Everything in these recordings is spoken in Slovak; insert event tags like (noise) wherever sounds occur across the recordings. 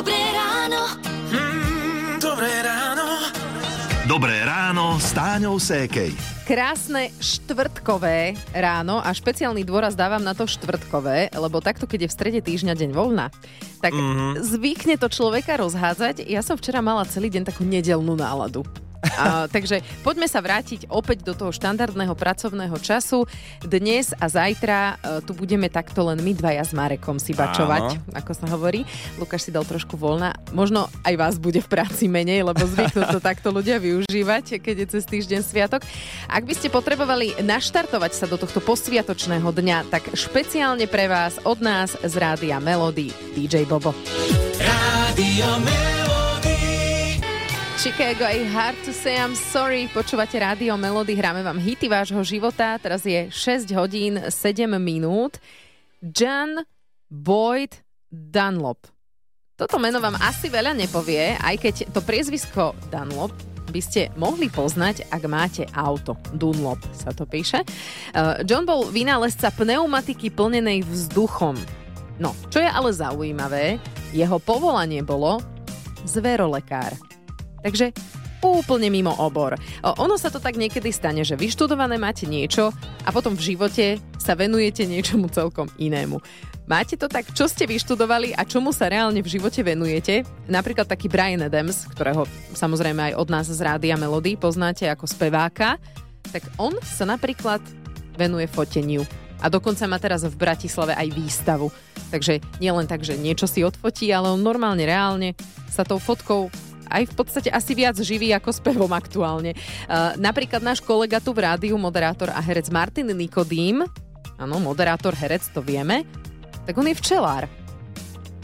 Dobré ráno. Mm, dobré ráno. Dobré ráno s Táňou Sékej. Krásne štvrtkové ráno a špeciálny dôraz dávam na to štvrtkové, lebo takto, keď je v strede týždňa deň voľna, tak mm-hmm. zvykne to človeka rozhádzať. Ja som včera mala celý deň takú nedelnú náladu. A, takže poďme sa vrátiť opäť do toho štandardného pracovného času. Dnes a zajtra e, tu budeme takto len my dvaja s Marekom si bačovať, Áno. ako sa hovorí. Lukáš si dal trošku voľna. Možno aj vás bude v práci menej, lebo zvyknú to (laughs) takto ľudia využívať, keď je cez týždeň sviatok. Ak by ste potrebovali naštartovať sa do tohto posviatočného dňa, tak špeciálne pre vás od nás z Rádia Melody DJ Bobo. Rádio Melody. Chicago I Hard to Say I'm Sorry. Počúvate rádio Melody, hráme vám hity vášho života. Teraz je 6 hodín 7 minút. John Boyd Dunlop. Toto meno vám asi veľa nepovie, aj keď to priezvisko Dunlop by ste mohli poznať, ak máte auto. Dunlop sa to píše. Uh, John bol vynálezca pneumatiky plnenej vzduchom. No, čo je ale zaujímavé, jeho povolanie bolo zverolekár. Takže úplne mimo obor. Ono sa to tak niekedy stane, že vyštudované máte niečo a potom v živote sa venujete niečomu celkom inému. Máte to tak, čo ste vyštudovali a čomu sa reálne v živote venujete? Napríklad taký Brian Adams, ktorého samozrejme aj od nás z Rádia Melody poznáte ako speváka, tak on sa napríklad venuje foteniu. A dokonca má teraz v Bratislave aj výstavu. Takže nielen tak, že niečo si odfotí, ale on normálne, reálne sa tou fotkou aj v podstate asi viac živý ako spevom aktuálne. Uh, napríklad náš kolega tu v rádiu, moderátor a herec Martin Nikodým, áno, moderátor, herec, to vieme, tak on je včelár.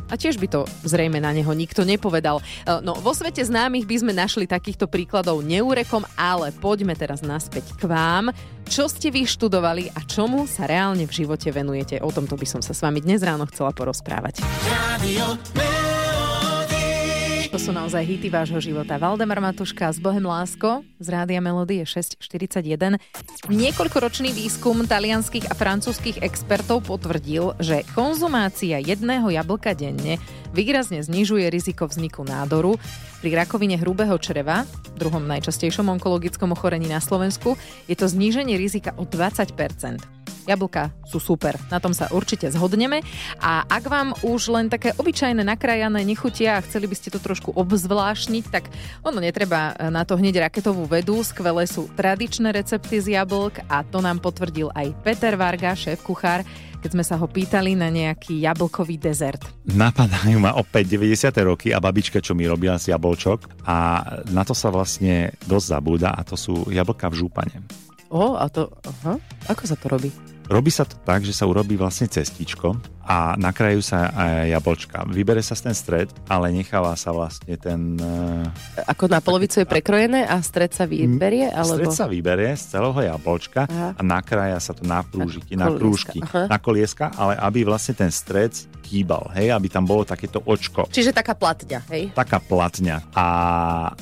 A tiež by to zrejme na neho nikto nepovedal. No, vo svete známych by sme našli takýchto príkladov neúrekom, ale poďme teraz naspäť k vám. Čo ste vy študovali a čomu sa reálne v živote venujete? O tomto by som sa s vami dnes ráno chcela porozprávať. Rádio to sú naozaj hity vášho života. Valdemar Matuška z Bohem Lásko z Rádia Melody je 641. Niekoľkoročný výskum talianských a francúzských expertov potvrdil, že konzumácia jedného jablka denne výrazne znižuje riziko vzniku nádoru. Pri rakovine hrubého čreva, druhom najčastejšom onkologickom ochorení na Slovensku, je to zníženie rizika o 20 Jablka sú super, na tom sa určite zhodneme. A ak vám už len také obyčajné nakrajané nechutia a chceli by ste to trošku obzvlášniť, tak ono netreba na to hneď raketovú vedu. Skvelé sú tradičné recepty z jablk a to nám potvrdil aj Peter Varga, šéf kuchár, keď sme sa ho pýtali na nejaký jablkový dezert. Napadajú ma opäť 90. roky a babička, čo mi robila z jablčok a na to sa vlastne dosť zabúda a to sú jablka v žúpane. O, a to, aha, ako sa to robí? Robí sa to tak, že sa urobí vlastne cestičko a nakrajú sa aj jablčka. Vybere sa ten stred, ale necháva sa vlastne ten... E, Ako na polovicu je prekrojené a stred sa vyberie? Alebo... Stred sa vyberie z celého jablčka Aha. a nakrája sa to na prúžiky, na, na krúžky, Aha. na kolieska, ale aby vlastne ten stred chýbal, hej, aby tam bolo takéto očko. Čiže taká platňa, hej? Taká platňa. A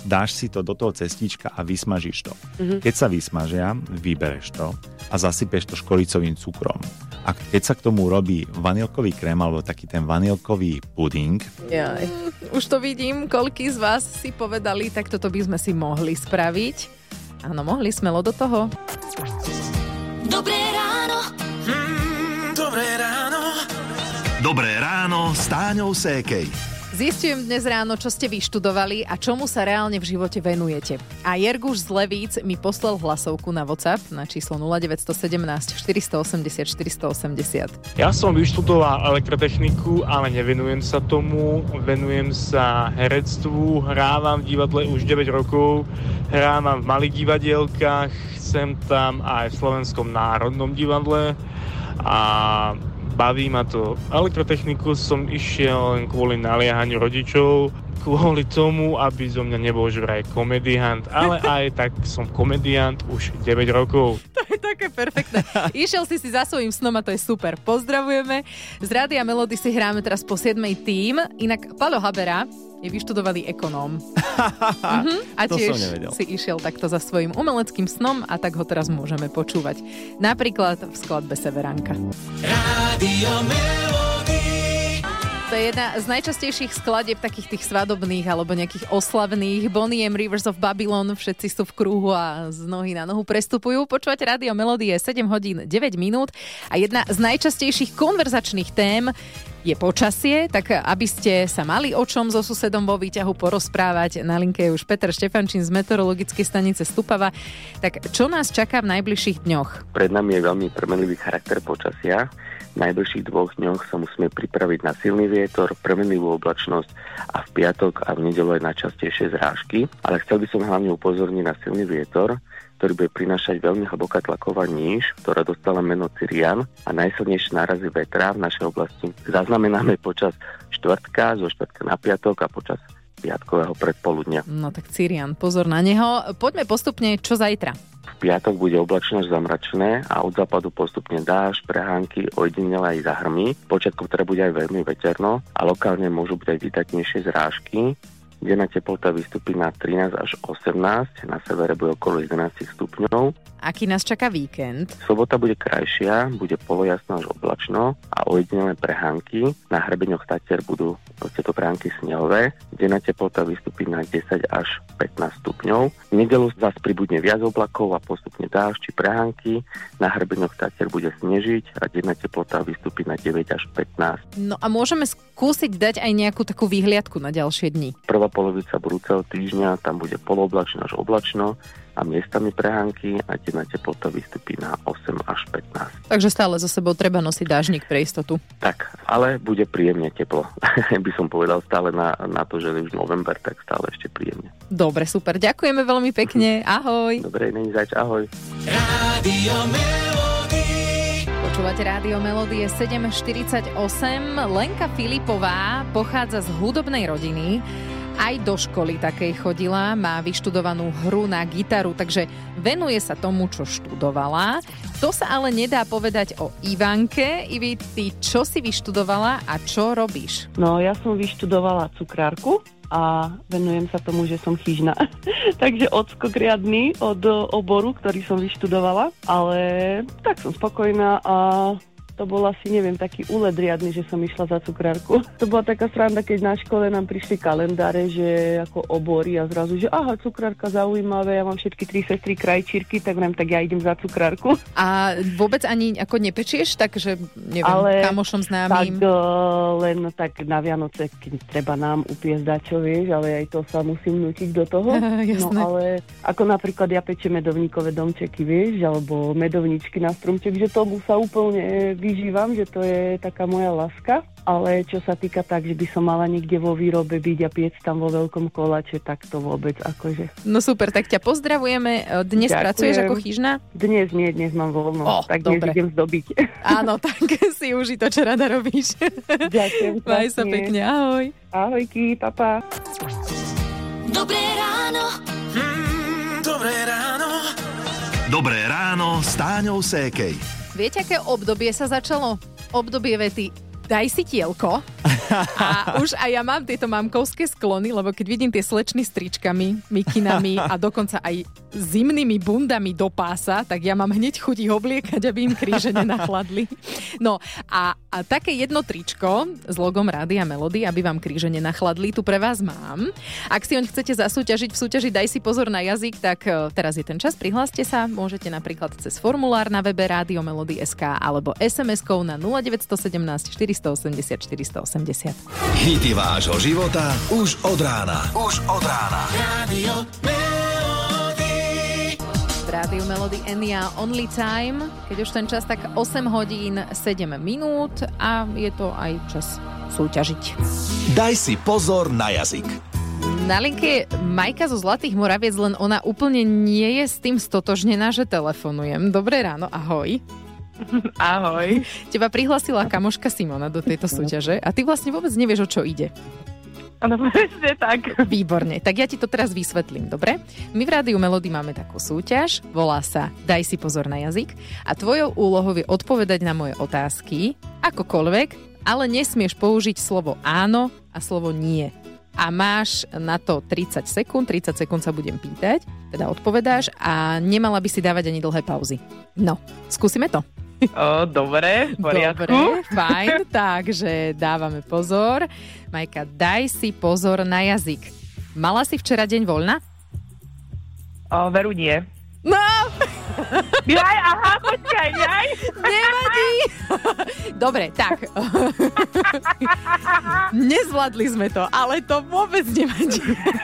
dáš si to do toho cestička a vysmažíš to. Uh-huh. Keď sa vysmažia, vybereš to a zasypeš to škoricovým cukrom. A keď sa k tomu robí vanilkový krém alebo taký ten vanilkový puding. Jaj. Už to vidím, koľký z vás si povedali, tak toto by sme si mohli spraviť. Áno, mohli smelo do toho. Dobré ráno. Mm, dobré ráno. Dobré ráno s Táňou Sékej. Zistujem dnes ráno, čo ste vyštudovali a čomu sa reálne v živote venujete. A Jerguš z Levíc mi poslal hlasovku na WhatsApp na číslo 0917 480 480. Ja som vyštudoval elektrotechniku, ale nevenujem sa tomu. Venujem sa herectvu, hrávam v divadle už 9 rokov, hrávam v malých divadielkách, sem tam aj v Slovenskom národnom divadle a baví ma to. Elektrotechniku som išiel len kvôli naliehaniu rodičov, kvôli tomu, aby zo mňa nebol že vraj komediant, ale aj tak som komediant už 9 rokov. Je (laughs) také perfektné. Išiel si si za svojím snom a to je super. Pozdravujeme. Z Rádia Melody si hráme teraz po 7. tým. Inak Palo Habera je vyštudovaný ekonóm. uh-huh. (laughs) A To tiež si išiel takto za svojím umeleckým snom a tak ho teraz môžeme počúvať. Napríklad v skladbe Severanka. Rádio Melody. To je jedna z najčastejších skladieb takých tých svadobných alebo nejakých oslavných. Bonnie M. Rivers of Babylon, všetci sú v kruhu a z nohy na nohu prestupujú. Počúvate rádio Melodie 7 hodín 9 minút a jedna z najčastejších konverzačných tém je počasie, tak aby ste sa mali o čom so susedom vo výťahu porozprávať, na linke je už Peter Štefančín z meteorologickej stanice Stupava. Tak čo nás čaká v najbližších dňoch? Pred nami je veľmi premenlivý charakter počasia. Najbližších dvoch dňoch sa musíme pripraviť na silný vietor, premenlivú oblačnosť a v piatok a v nedelu aj na častejšie zrážky. Ale chcel by som hlavne upozorniť na silný vietor, ktorý bude prinášať veľmi hlboká tlaková níž, ktorá dostala meno Cyrian a najsilnejšie nárazy vetra v našej oblasti zaznamenáme počas štvrtka, zo štvrtka na piatok a počas piatkového predpoludnia. No tak Cyrian, pozor na neho. Poďme postupne, čo zajtra? V piatok bude oblačno až zamračené a od západu postupne dáž, prehánky, ojedinele aj zahrmy. Počiatkom teda bude aj veľmi veterno a lokálne môžu byť aj vydatnejšie zrážky. Denná teplota vystúpi na 13 až 18, na severe bude okolo 11 stupňov. Aký nás čaká víkend? Sobota bude krajšia, bude polojasno až oblačno a ojedinelé prehánky. Na hrebeňoch Tatier budú tieto prehánky snehové. Denná teplota vystúpi na 10 až 15 stupňov. V nedelu zase pribudne viac oblakov a postupne dáž či prehánky. Na hrebeňoch Tatier bude snežiť a denná teplota vystúpi na 9 až 15. No a môžeme skúsiť dať aj nejakú takú výhliadku na ďalšie dni. Prvá polovica budúceho týždňa tam bude poloblačno až oblačno a miestami prehánky a denná teplota vystúpi na 8 až 15. Takže stále za sebou treba nosiť dážnik pre istotu. Tak, ale bude príjemne teplo. (laughs) by som povedal stále na, na to, že je už november, tak stále ešte príjemne. Dobre, super. Ďakujeme veľmi pekne. (laughs) Ahoj. Dobre, není zač, ahoj. Rádio. Počúvate Rádio Melodie 748. Lenka Filipová pochádza z hudobnej rodiny. Aj do školy takej chodila, má vyštudovanú hru na gitaru, takže venuje sa tomu, čo študovala. To sa ale nedá povedať o Ivanke. Ivi, ty čo si vyštudovala a čo robíš? No, ja som vyštudovala cukrárku a venujem sa tomu, že som chyžná. (laughs) Takže odskok riadny od oboru, ktorý som vyštudovala, ale tak som spokojná a to bol asi, neviem, taký úled riadny, že som išla za cukrárku. (laughs) To bola taká sranda, keď na škole nám prišli kalendáre, že ako obory a zrazu, že aha, cukrárka zaujímavé, ja mám všetky tri sestry krajčírky, tak viem, tak ja idem za cukrárku. A vôbec ani ako nepečieš, takže neviem, Ale kamošom Tak známym? uh, len tak na Vianoce, keď treba nám upiesť dačo, vieš, ale aj to sa musím nutiť do toho. (laughs) No ale ako napríklad ja pečiem medovníkové domčeky, vieš, alebo medovničky na stromček, že tomu sa úplne vyžívam, že to je taká moja láska. Ale čo sa týka tak, že by som mala niekde vo výrobe byť a piec tam vo veľkom kolače, tak to vôbec akože. No super, tak ťa pozdravujeme. Dnes Ďakujem. pracuješ ako chyžna? Dnes nie, dnes mám voľno, Oh, tak dobre. dnes idem zdobiť. (laughs) Áno, tak (laughs) si uži to, čo rada robíš. (laughs) Ďakujem Maj sa pekne, ahoj. Ahojky, papa. Dobré ráno. Mm, dobré ráno. Dobré ráno s Táňou Sékej. Viete, aké obdobie sa začalo? Obdobie vety daj si tielko. (laughs) A už aj ja mám tieto mamkovské sklony, lebo keď vidím tie slečny s tričkami, mikinami a dokonca aj zimnými bundami do pása, tak ja mám hneď chuť ich obliekať, aby im kríže nenachladli. No a, a také jedno tričko s logom Rádia Melody, aby vám kríže nenachladli, tu pre vás mám. Ak si oň chcete zasúťažiť v súťaži Daj si pozor na jazyk, tak e, teraz je ten čas, prihláste sa, môžete napríklad cez formulár na webe Rádio Melody SK alebo SMS-kou na 0917 480 480. Hity vášho života už od rána. Už od rána. V Rádiu Melody Enya Only Time, keď už ten čas, tak 8 hodín 7 minút a je to aj čas súťažiť. Daj si pozor na jazyk. Na linke Majka zo Zlatých Moraviec, len ona úplne nie je s tým stotožnená, že telefonujem. Dobré ráno, ahoj. (laughs) Ahoj. Teba prihlasila kamoška Simona do tejto súťaže a ty vlastne vôbec nevieš, o čo ide. Áno, (laughs) presne tak. Výborne, tak ja ti to teraz vysvetlím, dobre? My v Rádiu Melody máme takú súťaž, volá sa Daj si pozor na jazyk a tvojou úlohou je odpovedať na moje otázky, akokoľvek, ale nesmieš použiť slovo áno a slovo nie. A máš na to 30 sekúnd, 30 sekúnd sa budem pýtať, teda odpovedáš a nemala by si dávať ani dlhé pauzy. No, skúsime to. (laughs) O, dobre, v poriadku. Dobre, fajn, (laughs) takže dávame pozor. Majka, daj si pozor na jazyk. Mala si včera deň voľna? O, veru nie. No, Jaj, aha, počkaj, jaj. nevadí. (laughs) Dobre, tak. (laughs) Nezvládli sme to, ale to vôbec nevadí.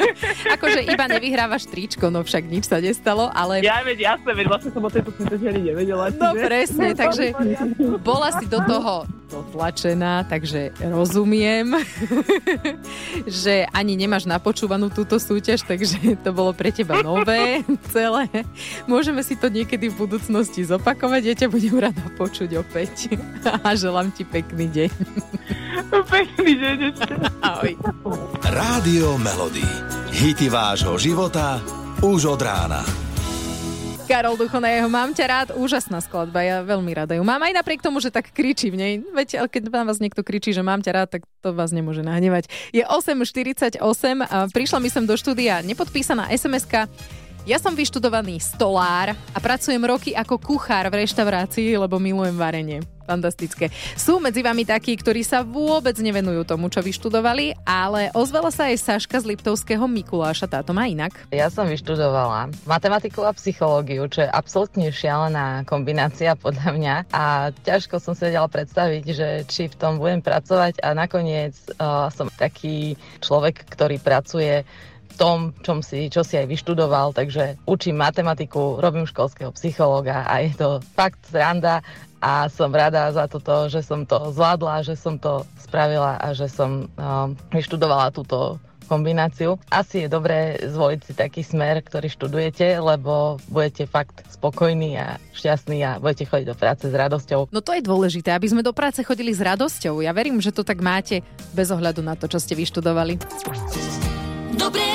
(laughs) Akože iba nevyhrávaš tričko, no však nič sa nestalo, ale... Ja veď, jasné, veď vlastne som o tejto súťaži ani nevedela. No presne, takže bola si do toho dotlačená, takže rozumiem, (laughs) že ani nemáš napočúvanú túto súťaž, takže (laughs) to bolo pre teba nové (laughs) celé. Môžeme si to niekedy v budúcnosti zopakovať, ja ťa budem rada počuť opäť. A želám ti pekný deň. Pekný deň ešte. Ahoj. Rádio Melody. Hity vášho života už od rána. Karol Ducho na jeho Mám ťa rád, úžasná skladba, ja veľmi rada ju mám, aj napriek tomu, že tak kričí v nej. Ale keď na vás niekto kričí, že mám ťa rád, tak to vás nemôže nahnevať. Je 8.48 a prišla mi sem do štúdia nepodpísaná sms ja som vyštudovaný stolár a pracujem roky ako kuchár v reštaurácii, lebo milujem varenie. Fantastické. Sú medzi vami takí, ktorí sa vôbec nevenujú tomu, čo vyštudovali, ale ozvala sa aj Saška z Liptovského Mikuláša, táto má inak. Ja som vyštudovala matematiku a psychológiu, čo je absolútne šialená kombinácia podľa mňa a ťažko som si vedela predstaviť, že či v tom budem pracovať a nakoniec uh, som taký človek, ktorý pracuje tom, čom si, čo si aj vyštudoval, takže učím matematiku, robím školského psychológa a je to fakt sranda a som rada za toto, že som to zvládla, že som to spravila a že som um, vyštudovala túto kombináciu. Asi je dobré zvoliť si taký smer, ktorý študujete, lebo budete fakt spokojní a šťastní a budete chodiť do práce s radosťou. No to je dôležité, aby sme do práce chodili s radosťou. Ja verím, že to tak máte bez ohľadu na to, čo ste vyštudovali. Dobré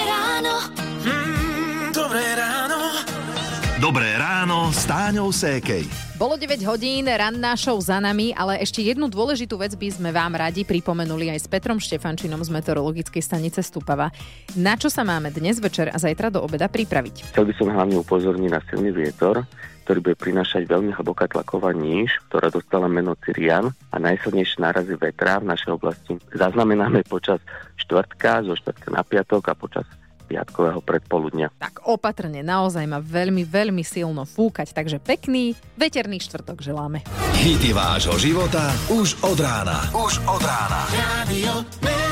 Dobré ráno s Táňou Sékej. Bolo 9 hodín, ranná show za nami, ale ešte jednu dôležitú vec by sme vám radi pripomenuli aj s Petrom Štefančinom z meteorologickej stanice Stupava. Na čo sa máme dnes večer a zajtra do obeda pripraviť? Chcel by som hlavne upozorniť na silný vietor, ktorý bude prinášať veľmi hlboká tlaková níž, ktorá dostala meno Cyrian a najsilnejšie nárazy vetra v našej oblasti zaznamenáme počas štvrtka, zo štvrtka na piatok a počas piatkového predpoludnia. Tak opatrne, naozaj má veľmi, veľmi silno fúkať, takže pekný veterný štvrtok želáme. Hity vášho života už od rána. Už od rána. Melody.